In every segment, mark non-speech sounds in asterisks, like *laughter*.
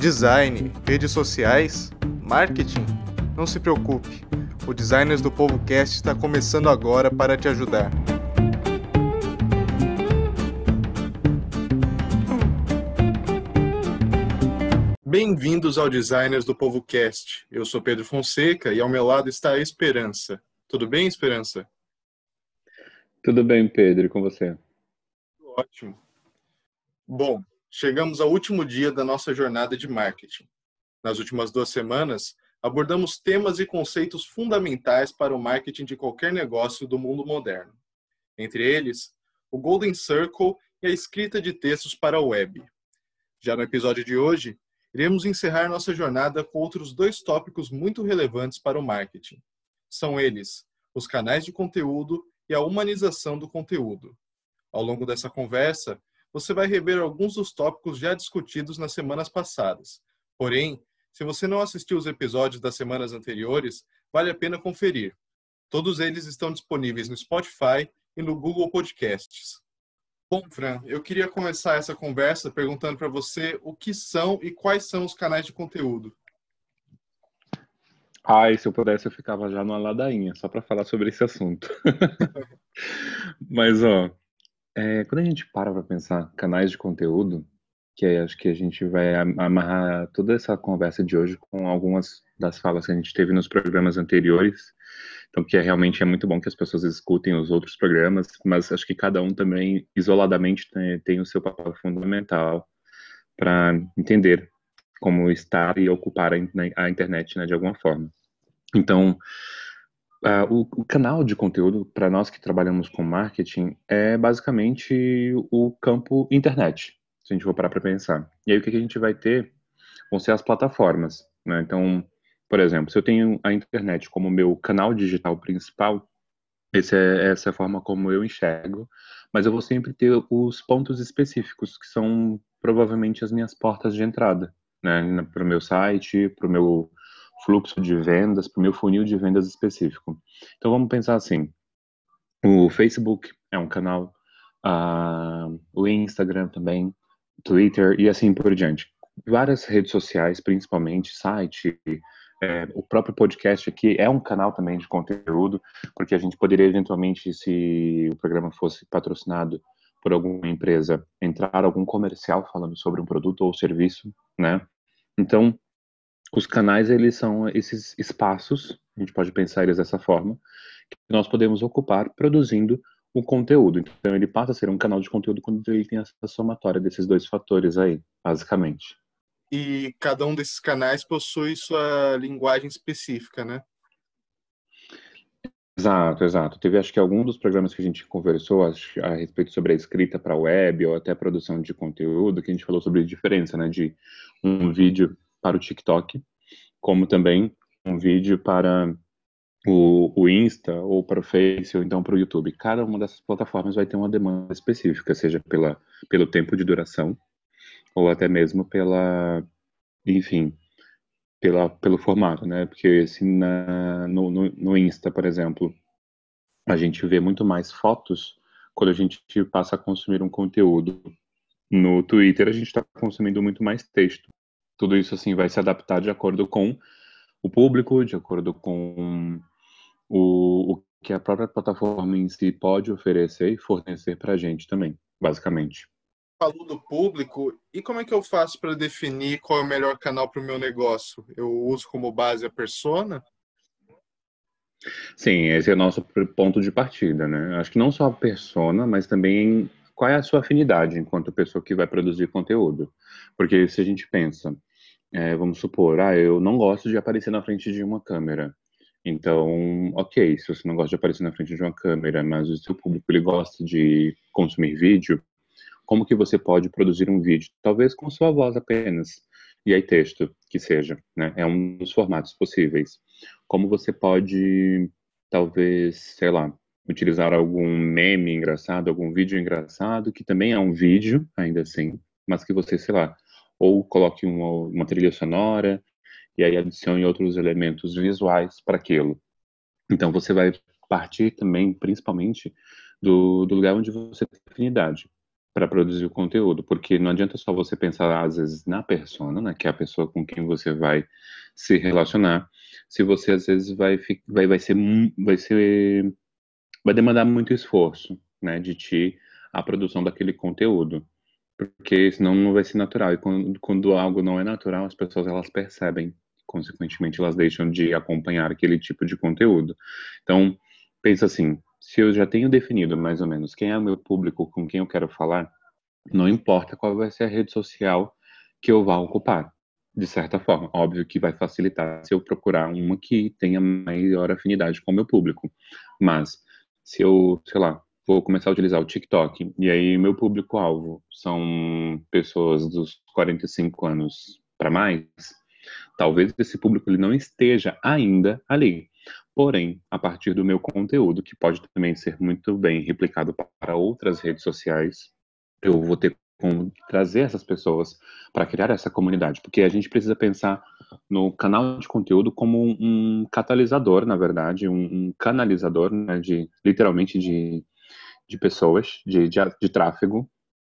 Design, redes sociais, marketing? Não se preocupe, o Designers do Povo Cast está começando agora para te ajudar. Bem-vindos ao Designers do Povo Cast. Eu sou Pedro Fonseca e ao meu lado está a Esperança. Tudo bem, Esperança? Tudo bem, Pedro, e com você? Ótimo. Bom, chegamos ao último dia da nossa jornada de marketing. Nas últimas duas semanas, abordamos temas e conceitos fundamentais para o marketing de qualquer negócio do mundo moderno. Entre eles, o Golden Circle e a escrita de textos para a web. Já no episódio de hoje, iremos encerrar nossa jornada com outros dois tópicos muito relevantes para o marketing. São eles os canais de conteúdo e a humanização do conteúdo. Ao longo dessa conversa, você vai rever alguns dos tópicos já discutidos nas semanas passadas. Porém, se você não assistiu os episódios das semanas anteriores, vale a pena conferir. Todos eles estão disponíveis no Spotify e no Google Podcasts. Bom, Fran, eu queria começar essa conversa perguntando para você o que são e quais são os canais de conteúdo. Ai, se eu pudesse, eu ficava já numa ladainha, só para falar sobre esse assunto. *laughs* Mas, ó, é, quando a gente para para pensar canais de conteúdo, que é, acho que a gente vai amarrar toda essa conversa de hoje com algumas das falas que a gente teve nos programas anteriores. Então, que é, realmente é muito bom que as pessoas escutem os outros programas, mas acho que cada um também, isoladamente, tem, tem o seu papel fundamental para entender como estar e ocupar a, a internet né, de alguma forma. Então, uh, o, o, canal de conteúdo, para nós que trabalhamos com marketing, é basicamente o campo internet, se a gente for parar para pensar. E aí, o que a gente vai ter vão ser as plataformas. Né? Então, por exemplo, se eu tenho a internet como meu canal digital principal, é, essa é a forma como eu enxergo, mas eu vou sempre ter os pontos específicos, que são provavelmente as minhas portas de entrada, né, para o meu site, para o meu fluxo de vendas, para o meu funil de vendas específico. Então vamos pensar assim: o Facebook é um canal, uh, o Instagram também, Twitter e assim por diante. Várias redes sociais, principalmente site, é, o próprio podcast aqui é um canal também de conteúdo, porque a gente poderia eventualmente, se o programa fosse patrocinado por alguma empresa, entrar algum comercial falando sobre um produto ou serviço, né? Então, os canais, eles são esses espaços, a gente pode pensar eles dessa forma, que nós podemos ocupar produzindo o conteúdo. Então, ele passa a ser um canal de conteúdo quando ele tem essa somatória desses dois fatores aí, basicamente. E cada um desses canais possui sua linguagem específica, né? Exato, exato. Teve acho que algum dos programas que a gente conversou acho, a respeito sobre a escrita para web ou até a produção de conteúdo, que a gente falou sobre a diferença, né, de um vídeo para o TikTok, como também um vídeo para o, o Insta, ou para o Face, ou então para o YouTube. Cada uma dessas plataformas vai ter uma demanda específica, seja pela, pelo tempo de duração, ou até mesmo pela, enfim, pela, pelo formato, né? Porque se na, no, no, no Insta, por exemplo, a gente vê muito mais fotos quando a gente passa a consumir um conteúdo. No Twitter, a gente está consumindo muito mais texto tudo isso assim vai se adaptar de acordo com o público, de acordo com o, o que a própria plataforma em si pode oferecer e fornecer para a gente também, basicamente. Falou do público, e como é que eu faço para definir qual é o melhor canal para o meu negócio? Eu uso como base a persona? Sim, esse é o nosso ponto de partida, né? Acho que não só a persona, mas também qual é a sua afinidade enquanto pessoa que vai produzir conteúdo. Porque se a gente pensa, é, vamos supor, ah, eu não gosto de aparecer na frente de uma câmera. Então, ok, se você não gosta de aparecer na frente de uma câmera, mas o seu público ele gosta de consumir vídeo, como que você pode produzir um vídeo? Talvez com sua voz apenas, e aí texto, que seja, né? É um dos formatos possíveis. Como você pode, talvez, sei lá, utilizar algum meme engraçado, algum vídeo engraçado, que também é um vídeo, ainda assim, mas que você, sei lá, ou coloque uma, uma trilha sonora e aí adicione outros elementos visuais para aquilo. Então você vai partir também, principalmente, do, do lugar onde você tem afinidade. para produzir o conteúdo, porque não adianta só você pensar às vezes na persona, né, que é a pessoa com quem você vai se relacionar, se você às vezes vai vai vai ser vai ser vai demandar muito esforço, né, de ti a produção daquele conteúdo, porque senão não vai ser natural. E quando, quando algo não é natural, as pessoas elas percebem, consequentemente elas deixam de acompanhar aquele tipo de conteúdo. Então pensa assim, se eu já tenho definido mais ou menos quem é o meu público, com quem eu quero falar, não importa qual vai ser a rede social que eu vá ocupar. De certa forma, óbvio que vai facilitar se eu procurar uma que tenha maior afinidade com o meu público. Mas se eu, sei lá, vou começar a utilizar o TikTok. E aí meu público-alvo são pessoas dos 45 anos para mais, talvez esse público ele não esteja ainda ali. Porém, a partir do meu conteúdo, que pode também ser muito bem replicado para outras redes sociais, eu vou ter como trazer essas pessoas para criar essa comunidade, porque a gente precisa pensar no canal de conteúdo como um, catalisador, na verdade, um, um canalizador, né, de literalmente de, de pessoas, de, de, de tráfego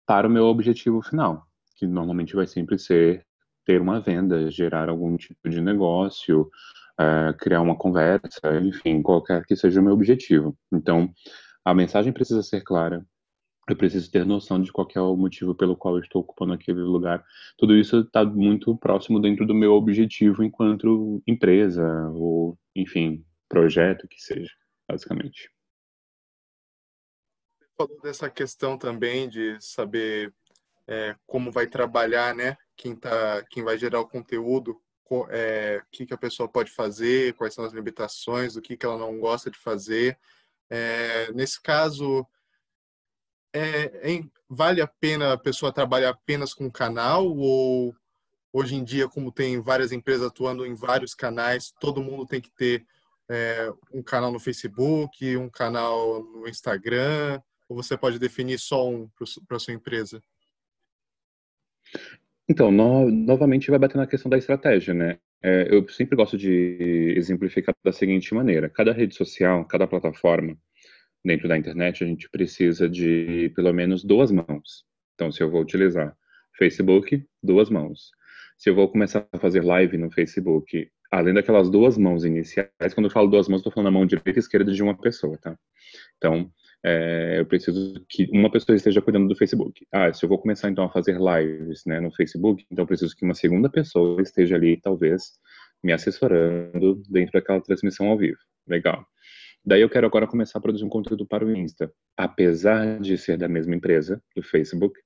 para o meu objetivo final, que normalmente vai sempre ser ter uma venda, gerar algum tipo de negócio, é, criar uma conversa, enfim, qualquer que seja o meu objetivo. Então, a mensagem precisa ser clara, eu preciso ter noção de qual é o motivo pelo qual eu estou ocupando aquele lugar. Tudo isso está muito próximo dentro do meu objetivo enquanto empresa, ou, enfim, projeto que seja, basicamente. Falou dessa questão também de saber é, como vai trabalhar, né? Quem, tá, quem vai gerar o conteúdo é, o que, que a pessoa pode fazer, quais são as limitações, o que, que ela não gosta de fazer. É, nesse caso, é, é, vale a pena a pessoa trabalhar apenas com o canal ou hoje em dia, como tem várias empresas atuando em vários canais, todo mundo tem que ter é, um canal no Facebook, um canal no Instagram, ou você pode definir só um para a sua empresa? Então, no, novamente vai bater na questão da estratégia, né? É, eu sempre gosto de exemplificar da seguinte maneira: cada rede social, cada plataforma dentro da internet, a gente precisa de pelo menos duas mãos. Então, se eu vou utilizar Facebook, duas mãos. Se eu vou começar a fazer live no Facebook, além daquelas duas mãos iniciais, quando eu falo duas mãos, estou falando a mão direita e esquerda de uma pessoa, tá? Então, é, eu preciso que uma pessoa esteja cuidando do Facebook. Ah, se eu vou começar então a fazer lives né, no Facebook, então eu preciso que uma segunda pessoa esteja ali, talvez, me assessorando dentro daquela transmissão ao vivo. Legal. Daí eu quero agora começar a produzir um conteúdo para o Insta. Apesar de ser da mesma empresa, do Facebook,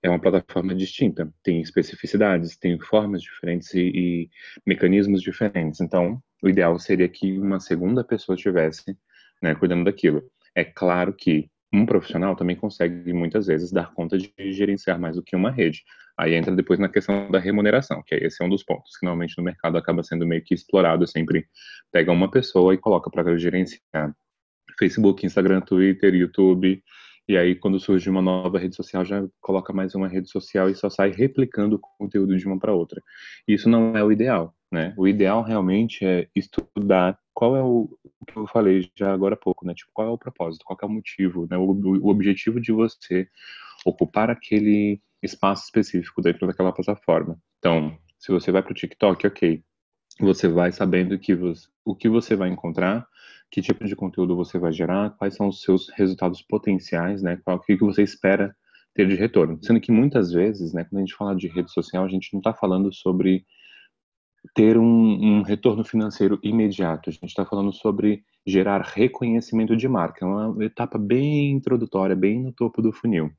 é uma plataforma distinta. Tem especificidades, tem formas diferentes e, e mecanismos diferentes. Então, o ideal seria que uma segunda pessoa estivesse né, cuidando daquilo. É claro que um profissional também consegue muitas vezes dar conta de gerenciar mais do que uma rede. Aí entra depois na questão da remuneração, que esse é um dos pontos que normalmente no mercado acaba sendo meio que explorado, sempre pega uma pessoa e coloca para gerenciar Facebook, Instagram, Twitter, YouTube, e aí quando surge uma nova rede social já coloca mais uma rede social e só sai replicando o conteúdo de uma para outra. Isso não é o ideal, né? O ideal realmente é estudar qual é o, o, que eu falei já agora há pouco, né? Tipo, qual é o propósito, qual é o motivo, né? O, o objetivo de você ocupar aquele espaço específico dentro daquela plataforma. Então, se você vai para o TikTok, ok, você vai sabendo que você, o que você vai encontrar, que tipo de conteúdo você vai gerar, quais são os seus resultados potenciais, né? Qual, o que você espera ter de retorno. Sendo que muitas vezes, né, quando a gente fala de rede social, a gente não está falando sobre ter um, um, retorno financeiro imediato. A gente está falando sobre gerar reconhecimento de marca. É uma etapa bem introdutória, bem no topo do funil,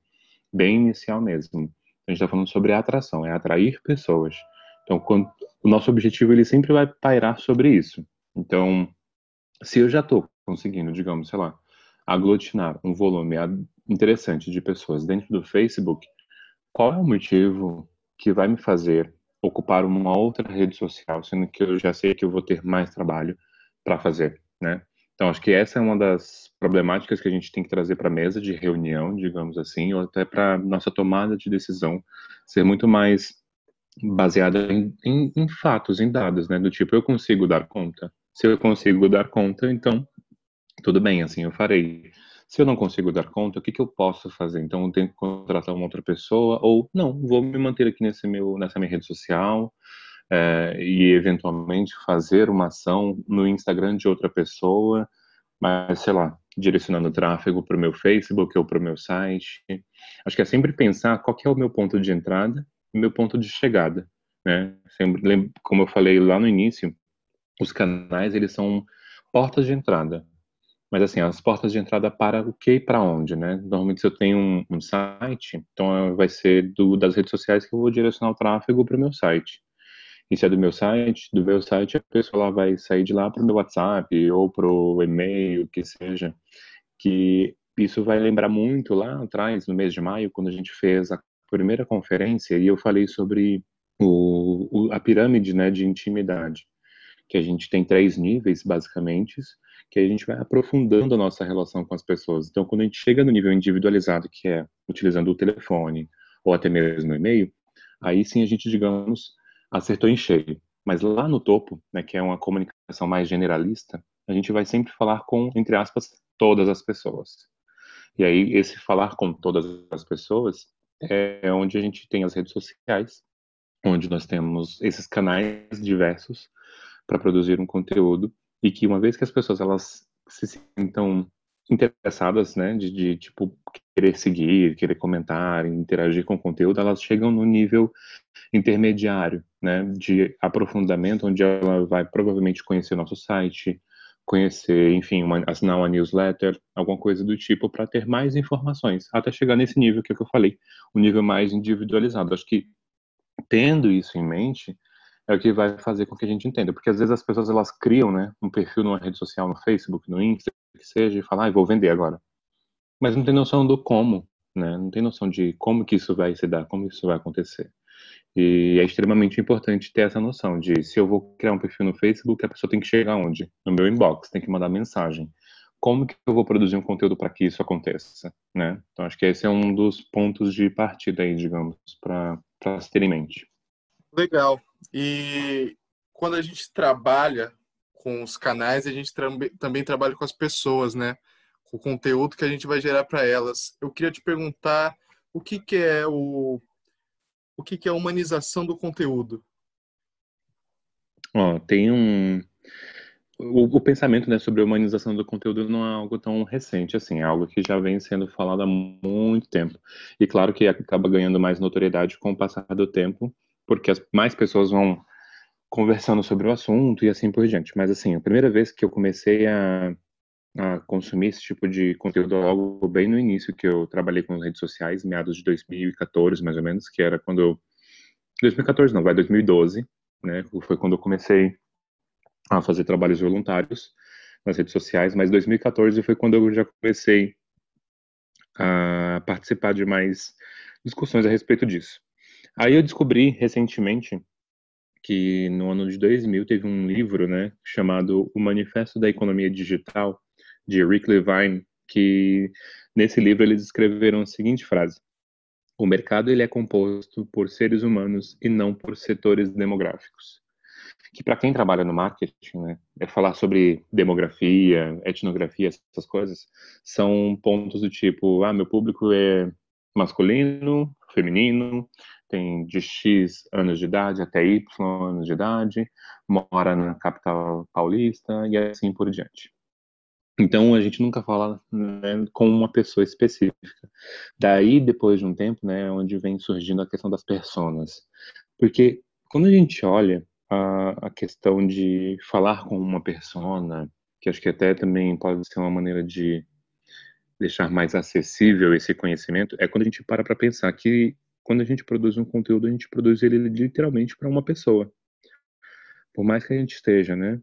bem inicial mesmo. A gente está falando sobre atração, é atrair pessoas. Então, quando, o nosso objetivo ele sempre vai pairar sobre isso. Então, se eu já estou conseguindo, digamos, sei lá, aglutinar um volume interessante de pessoas dentro do Facebook, qual é o motivo que vai me fazer ocupar uma outra rede social, sendo que eu já sei que eu vou ter mais trabalho para fazer, né? Então, acho que essa é uma das problemáticas que a gente tem que trazer para a mesa de reunião, digamos assim, ou até para nossa tomada de decisão ser muito mais baseada em, em, em, fatos, em dados, né? Do tipo, eu consigo dar conta. Se eu consigo dar conta, então tudo bem, assim eu farei. Se eu não consigo dar conta, o que, que eu posso fazer? Então, eu tenho que contratar uma outra pessoa ou não, vou me manter aqui nesse meu, nessa minha rede social é, e eventualmente fazer uma ação no Instagram de outra pessoa, mas sei lá, direcionando tráfego para o meu Facebook ou para o meu site. Acho que é sempre pensar qual é o meu ponto de entrada e meu ponto de chegada, né? Sempre, como eu falei lá no início, os canais eles são portas de entrada. Mas assim, as portas de entrada para o que e para onde, né? Normalmente se eu tenho um, um site, então vai ser do, das redes sociais que eu vou direcionar o tráfego para o meu site. E se é do meu site, do meu site a pessoa lá vai sair de lá para o meu WhatsApp ou para o e-mail, que seja. Que isso vai lembrar muito lá atrás, no mês de maio, quando a gente fez a primeira conferência e eu falei sobre o, o, a pirâmide né, de intimidade, que a gente tem três níveis, basicamente, que a gente vai aprofundando a nossa relação com as pessoas. Então, quando a gente chega no nível individualizado, que é utilizando o telefone ou até mesmo o e-mail, aí sim a gente, digamos, acertou em cheio. Mas lá no topo, né, que é uma comunicação mais generalista, a gente vai sempre falar com, entre aspas, todas as pessoas. E aí, esse falar com todas as pessoas é onde a gente tem as redes sociais, onde nós temos esses canais diversos para produzir um conteúdo e que uma vez que as pessoas elas se sintam interessadas, né, de, de, tipo querer seguir, querer comentar, interagir com o conteúdo, elas chegam no nível intermediário, né, de aprofundamento, onde ela vai provavelmente conhecer nosso site, conhecer, enfim, uma, assinar uma newsletter, alguma coisa do tipo, para ter mais informações, até chegar nesse nível que, é que eu falei, o um nível mais individualizado. Acho que tendo isso em mente, é o que vai fazer com que a gente entenda. Porque às vezes as pessoas elas criam né, um perfil numa rede social, no Facebook, no Insta, que seja, e falam, ah, vou vender agora. Mas não tem noção do como, né? Não tem noção de como que isso vai se dar, como isso vai acontecer. E é extremamente importante ter essa noção de se eu vou criar um perfil no Facebook, a pessoa tem que chegar onde? No meu inbox, tem que mandar mensagem. Como que eu vou produzir um conteúdo para que isso aconteça, né? Então acho que esse é um dos pontos de partida aí, digamos, para se ter em mente. Legal. E quando a gente trabalha com os canais, a gente também trabalha com as pessoas, né? Com o conteúdo que a gente vai gerar para elas. Eu queria te perguntar o que, que é o o que, que é a humanização do conteúdo? Ó, tem um o, o, pensamento né, sobre a humanização do conteúdo não é algo tão recente assim, é algo que já vem sendo falado há muito tempo. E claro que acaba ganhando mais notoriedade com o passar do tempo, porque as mais pessoas vão conversando sobre o assunto e assim por diante. Mas assim, a primeira vez que eu comecei a, a consumir esse tipo de conteúdo logo bem no início que eu trabalhei com redes sociais, meados de 2014 mais ou menos, que era quando eu 2014 não, vai 2012, né? Foi quando eu comecei a fazer trabalhos voluntários nas redes sociais, mas 2014 foi quando eu já comecei a participar de mais discussões a respeito disso. Aí eu descobri recentemente que no ano de 2000 teve um livro, né, chamado O Manifesto da Economia Digital, de Rick Levine, que nesse livro eles escreveram a seguinte frase: O mercado ele é composto por seres humanos e não por setores demográficos. Que para quem trabalha no marketing, né, é falar sobre demografia, etnografia, essas coisas, são pontos do tipo, ah, meu público é masculino, feminino, tem de X anos de idade até Y anos de idade, mora na capital paulista e assim por diante. Então a gente nunca fala né, com uma pessoa específica. Daí depois de um tempo, né, onde vem surgindo a questão das personas, porque quando a gente olha a, a questão de falar com uma persona, que acho que até também pode ser uma maneira de deixar mais acessível esse conhecimento, é quando a gente para para pensar que quando a gente produz um conteúdo, a gente produz ele literalmente para uma pessoa. Por mais que a gente esteja, né?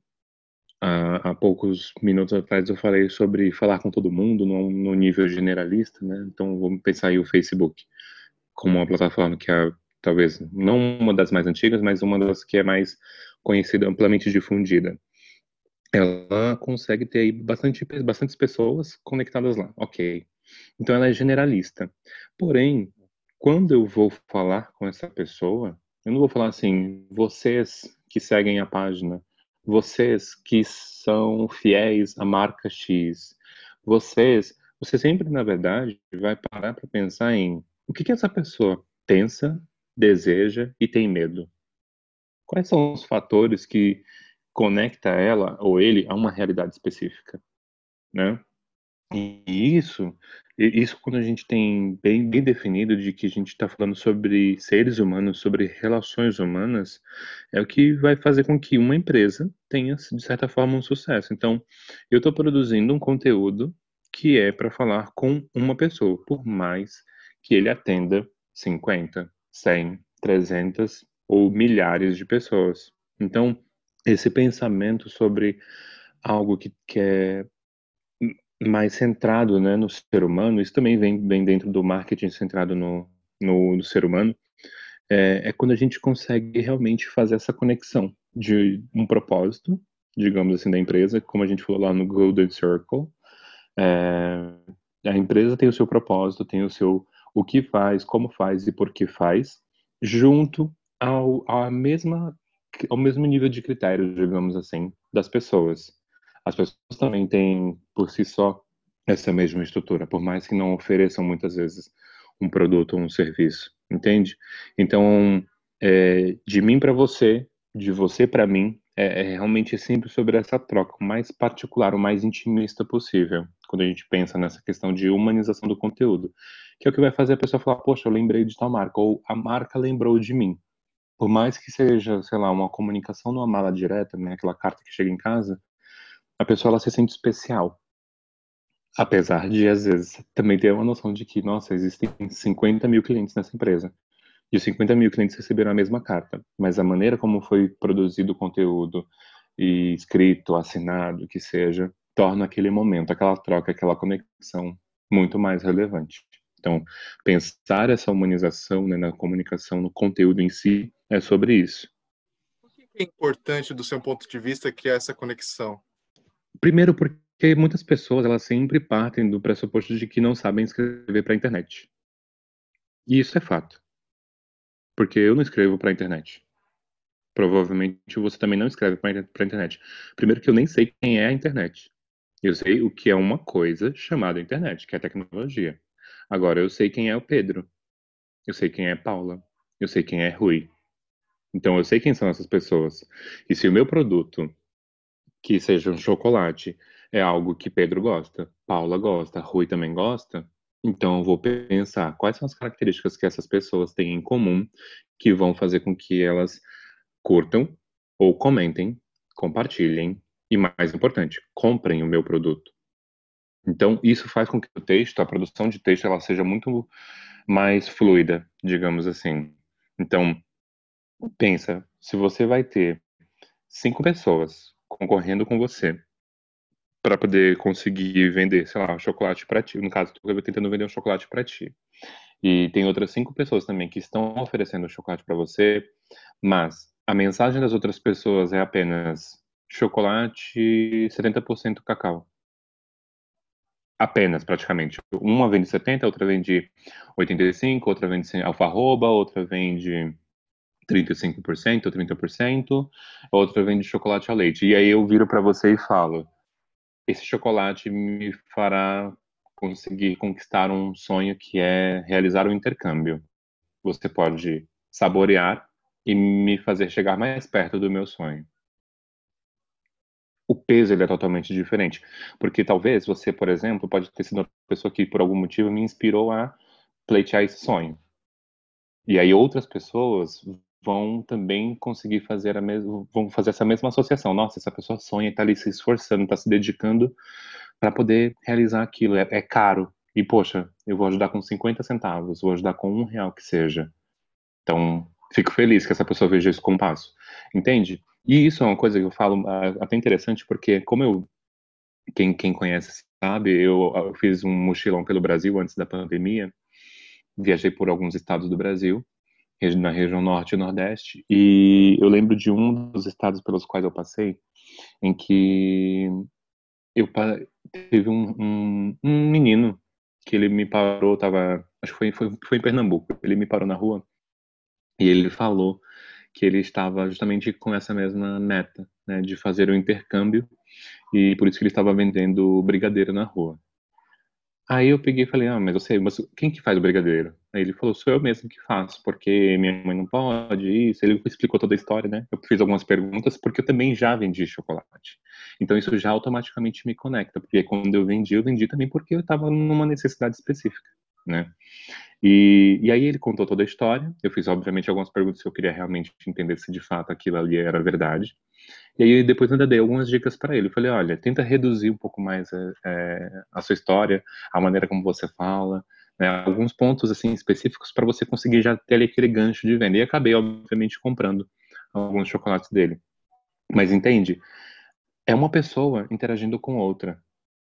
Há, há, poucos minutos atrás eu falei sobre falar com todo mundo no, no nível generalista, né? Então vamos pensar aí o Facebook como uma plataforma que é talvez não uma das mais antigas, mas uma das que é mais conhecida, amplamente difundida. Ela consegue ter aí bastante, bastantes pessoas conectadas lá, ok. Então ela é generalista. Porém, quando eu vou falar com essa pessoa, eu não vou falar assim, vocês que seguem a página, vocês que são fiéis à marca X, vocês você sempre, na verdade, vai parar para pensar em o que, que essa pessoa pensa, deseja e tem medo. Quais são os fatores que conecta ela ou ele a uma realidade específica, né? E isso, isso quando a gente tem bem, bem definido de que a gente está falando sobre seres humanos, sobre relações humanas, é o que vai fazer com que uma empresa tenha, de certa forma, um sucesso. Então, eu estou produzindo um conteúdo que é para falar com uma pessoa, por mais que ele atenda 50, 100, 300 ou milhares de pessoas. Então, esse pensamento sobre algo que, que é mais centrado né, no ser humano, isso também vem, vem dentro do marketing centrado no, no, no ser humano, é, é, quando a gente consegue realmente fazer essa conexão de um propósito, digamos assim, da empresa, como a gente falou lá no Golden Circle. É, a empresa tem o seu propósito, tem o seu o que faz, como faz e por que faz, junto ao, à mesma, ao mesmo nível de critérios, digamos assim, das pessoas. As pessoas também têm, por si só, essa mesma estrutura, por mais que não ofereçam muitas vezes um produto ou um serviço, entende? Então, é, de mim para você, de você para mim, é, é, realmente sempre sobre essa troca, o mais particular, o mais intimista possível, quando a gente pensa nessa questão de humanização do conteúdo, que é o que vai fazer a pessoa falar, poxa, eu lembrei de tal marca, ou a marca lembrou de mim. Por mais que seja, sei lá, uma comunicação numa mala direta, né, aquela carta que chega em casa, a pessoa ela se sente especial. Apesar de, às vezes, também ter uma noção de que, nossa, existem 50 mil clientes nessa empresa. E os 50 mil clientes receberam a mesma carta. Mas a maneira como foi produzido o conteúdo, e escrito, assinado, que seja, torna aquele momento, aquela troca, aquela conexão muito mais relevante. Então, pensar essa humanização né, na comunicação, no conteúdo em si, é sobre isso. O que é importante do seu ponto de vista que é essa conexão? Primeiro, porque muitas pessoas elas sempre partem do pressuposto de que não sabem escrever para a internet. E isso é fato. Porque eu não escrevo para a internet. Provavelmente você também não escreve para a internet. Primeiro que eu nem sei quem é a internet. Eu sei o que é uma coisa chamada internet, que é tecnologia. Agora eu sei quem é o Pedro. Eu sei quem é Paula. Eu sei quem é Rui. Então eu sei quem são essas pessoas. E se o meu produto que seja um chocolate é algo que Pedro gosta, Paula gosta, Rui também gosta, então eu vou pensar quais são as características que essas pessoas têm em comum que vão fazer com que elas curtam ou comentem, compartilhem e mais importante, comprem o meu produto. Então isso faz com que o texto, a produção de texto, ela seja muito mais fluida, digamos assim. Então pensa, se você vai ter cinco pessoas concorrendo com você para poder conseguir vender, sei lá, chocolate para ti. No caso, eu tentando vender um chocolate para ti. E tem outras cinco pessoas também que estão oferecendo chocolate para você, mas a mensagem das outras pessoas é apenas chocolate 70% cacau. Apenas, praticamente. Uma vende 70, outra vende 85, outra vende alfarroba, outra vende 35% ou 30%, outra vende chocolate ao leite. E aí eu viro para você e falo: esse chocolate me fará conseguir conquistar um sonho que é realizar um intercâmbio. Você pode saborear e me fazer chegar mais perto do meu sonho. O peso ele é totalmente diferente, porque talvez você, por exemplo, pode ter sido uma pessoa que por algum motivo me inspirou a pleitear esse sonho. E aí outras pessoas vão também conseguir fazer a mesma, vão fazer essa mesma associação. Nossa, essa pessoa sonha, está ali se esforçando, está se dedicando para poder realizar aquilo. É, é, caro. E, poxa, eu vou ajudar com 50 centavos, vou ajudar com um real que seja. Então, fico feliz que essa pessoa veja isso como passo. Entende? E isso é uma coisa que eu falo ah, até interessante, porque como eu, quem, quem conhece sabe, eu, eu fiz um mochilão pelo Brasil antes da pandemia, viajei por alguns estados do Brasil, na região norte e nordeste. E eu lembro de um dos estados pelos quais eu passei, em que eu teve um, um, um menino que ele me parou, tava, acho que foi, foi, foi em Pernambuco. Ele me parou na rua e ele falou que ele estava justamente com essa mesma meta, né, de fazer o intercâmbio e por isso que ele estava vendendo brigadeiro na rua. Aí eu peguei e falei, ah, mas você, mas quem que faz o brigadeiro? Ele falou, sou eu mesmo que faço, porque minha mãe não pode, isso. Ele explicou toda a história, né? Eu fiz algumas perguntas, porque eu também já vendi chocolate. Então isso já automaticamente me conecta, porque quando eu vendi, eu vendi também porque eu estava numa necessidade específica, né? E, e aí ele contou toda a história. Eu fiz, obviamente, algumas perguntas que eu queria realmente entender se de fato aquilo ali era verdade. E aí depois ainda dei algumas dicas para ele. Eu falei, olha, tenta reduzir um pouco mais é, a sua história, a maneira como você fala, né, alguns pontos assim específicos para você conseguir já ter aquele gancho de venda. E acabei, obviamente, comprando alguns chocolates dele. Mas entende? É uma pessoa interagindo com outra.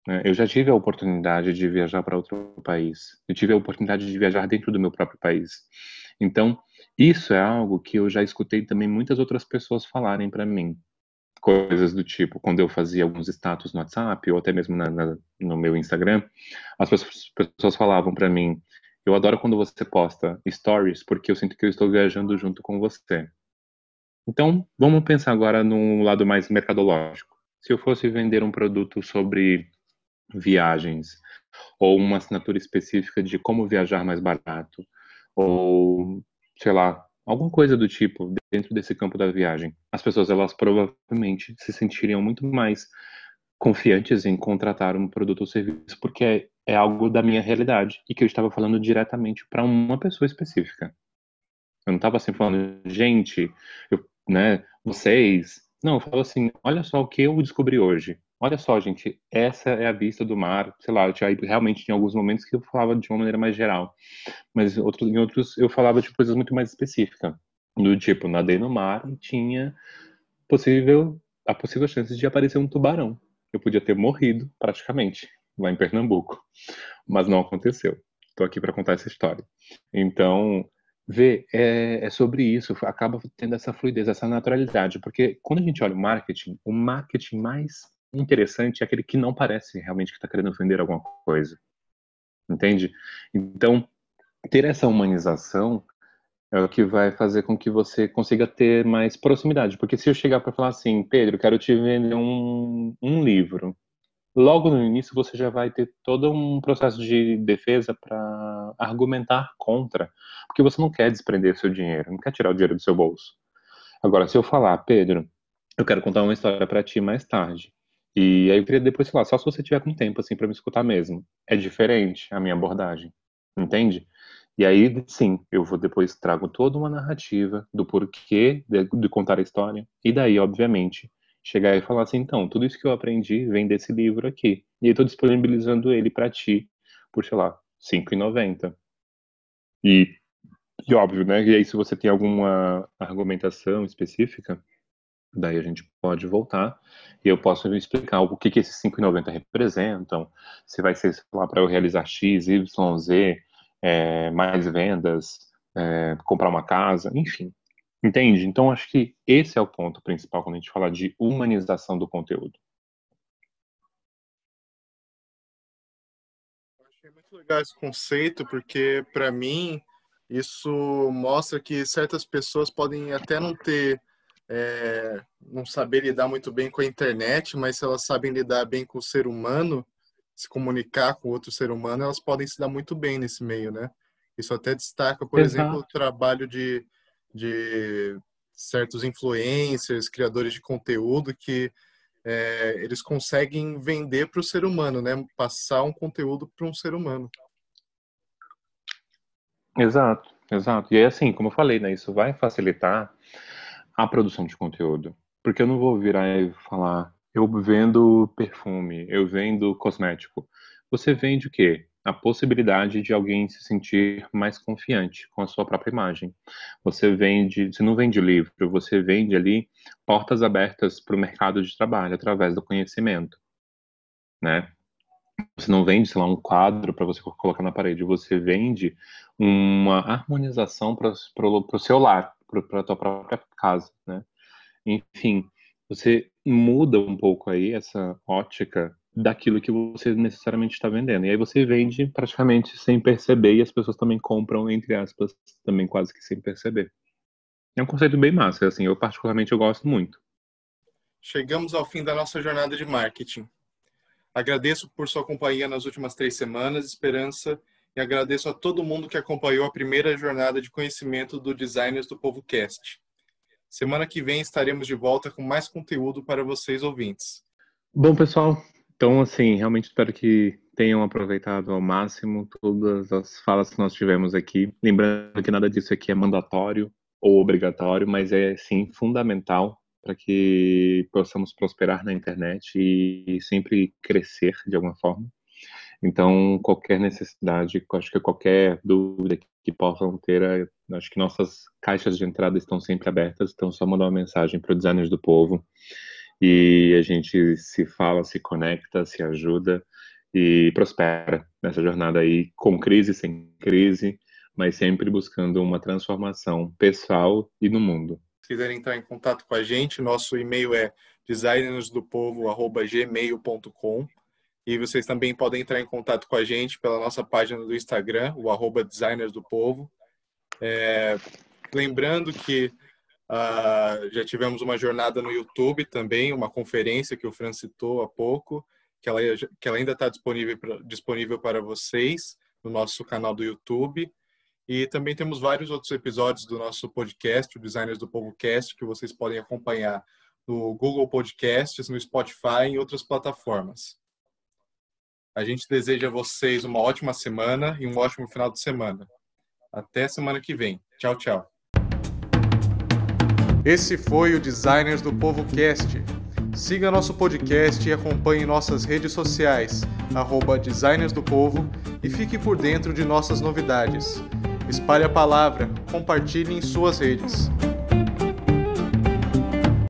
Né? Eu já tive a oportunidade de viajar para outro país. Eu tive a oportunidade de viajar dentro do meu próprio país. Então, isso é algo que eu já escutei também muitas outras pessoas falarem para mim coisas do tipo, quando eu fazia alguns status no WhatsApp ou até mesmo na, na, no meu Instagram, as pessoas, pessoas falavam para mim: Eu adoro quando você posta stories porque eu sinto que eu estou viajando junto com você. Então, vamos pensar agora num lado mais mercadológico. Se eu fosse vender um produto sobre viagens ou uma assinatura específica de como viajar mais barato ou sei lá, alguma coisa do tipo dentro desse campo da viagem, as pessoas elas provavelmente se sentiriam muito mais confiantes em contratar um produto ou serviço porque é, é algo da minha realidade e que eu estava falando diretamente para uma pessoa específica. Eu não estava assim falando, gente, eu, né, vocês. Não, eu falo assim, olha só o que eu descobri hoje. Olha só, gente, essa é a vista do mar. Sei lá, tinha, realmente tinha alguns momentos que eu falava de uma maneira mais geral, mas outros, em outros eu falava de coisas muito mais específicas. Do tipo, nadei no mar e tinha possível, a possível chance de aparecer um tubarão. Eu podia ter morrido, praticamente, lá em Pernambuco, mas não aconteceu. Estou aqui para contar essa história. Então, Vê, é, é, sobre isso, acaba tendo essa fluidez, essa naturalidade, porque quando a gente olha o marketing, o marketing mais interessante é aquele que não parece realmente que está querendo vender alguma coisa. Entende? Então, ter essa humanização é o que vai fazer com que você consiga ter mais proximidade. Porque se eu chegar para falar assim, Pedro, quero te vender um, um livro, logo no início você já vai ter todo um processo de defesa para argumentar contra, porque você não quer desprender seu dinheiro, não quer tirar o dinheiro do seu bolso. Agora, se eu falar, Pedro, eu quero contar uma história para ti mais tarde. E aí eu queria depois falar, só se você tiver com tempo, assim, para me escutar mesmo. É diferente a minha abordagem, entende? E aí, sim, eu vou depois trago toda uma narrativa do porquê de, de, contar a história. E daí, obviamente, chegar e falar assim, então, tudo isso que eu aprendi vem desse livro aqui. E eu estou disponibilizando ele para ti por, sei lá, R$ 5,90. E, e óbvio, né? E aí, se você tem alguma argumentação específica, Daí a gente pode voltar e eu posso explicar o que, que esses 5,90 representam, se vai ser para eu realizar X, Y, Z, é, mais vendas, é, comprar uma casa, enfim. Entende? Então acho que esse é o ponto principal quando a gente fala de humanização do conteúdo. Achei muito legal esse conceito, porque para mim isso mostra que certas pessoas podem até não ter é, não saber lidar muito bem com a internet, mas se elas sabem lidar bem com o ser humano, se comunicar com outro ser humano, elas podem se dar muito bem nesse meio, né? Isso até destaca, por Exato. exemplo, o trabalho de, de certos influencers, criadores de conteúdo que é, eles conseguem vender para o ser humano, né? Passar um conteúdo para um ser humano. Exato, exato. E é assim, como eu falei, né? Isso vai facilitar a produção de conteúdo. Porque eu não vou virar e falar, eu vendo perfume, eu vendo cosmético. Você vende o quê? A possibilidade de alguém se sentir mais confiante com a sua própria imagem. Você vende, você não vende livro, você vende ali portas abertas para o mercado de trabalho através do conhecimento, né? Você não vende, sei lá, um quadro para você colocar na parede, você vende uma harmonização para o seu lar, para a tua própria casa, né? Enfim, você muda um pouco aí essa ótica daquilo que você necessariamente está vendendo. E aí você vende praticamente sem perceber e as pessoas também compram, entre aspas, também quase que sem perceber. É um conceito bem massa, assim, eu particularmente eu gosto muito. Chegamos ao fim da nossa jornada de marketing. Agradeço por sua companhia nas últimas três semanas, Esperança, e agradeço a todo mundo que acompanhou a primeira jornada de conhecimento do Designers do Povo Cast. Semana que vem estaremos de volta com mais conteúdo para vocês ouvintes. Bom, pessoal, então assim, realmente espero que tenham aproveitado ao máximo todas as falas que nós tivemos aqui. Lembrando que nada disso aqui é mandatório ou obrigatório, mas é sim fundamental para que possamos prosperar na internet e sempre crescer de alguma forma. Então, qualquer necessidade, acho que qualquer dúvida que possam ter, acho que nossas caixas de entrada estão sempre abertas, então só mandar uma mensagem para o Designers do Povo e a gente se fala, se conecta, se ajuda e prospera nessa jornada aí, com crise, sem crise, mas sempre buscando uma transformação pessoal e no mundo. Se quiserem entrar em contato com a gente, nosso e-mail é designersdopovo@gmail.com e vocês também podem entrar em contato com a gente pela nossa página do Instagram, o arroba Designers do Povo. É, lembrando que uh, já tivemos uma jornada no YouTube também, uma conferência que o Fran citou há pouco, que ela, que ela ainda está disponível, disponível para vocês no nosso canal do YouTube. E também temos vários outros episódios do nosso podcast, o Designers do Povo Cast, que vocês podem acompanhar no Google Podcasts, no Spotify e em outras plataformas. A gente deseja a vocês uma ótima semana e um ótimo final de semana. Até semana que vem. Tchau, tchau. Esse foi o Designers do Povo Cast. Siga nosso podcast e acompanhe nossas redes sociais, arroba Designers do Povo, e fique por dentro de nossas novidades. Espalhe a palavra, compartilhe em suas redes.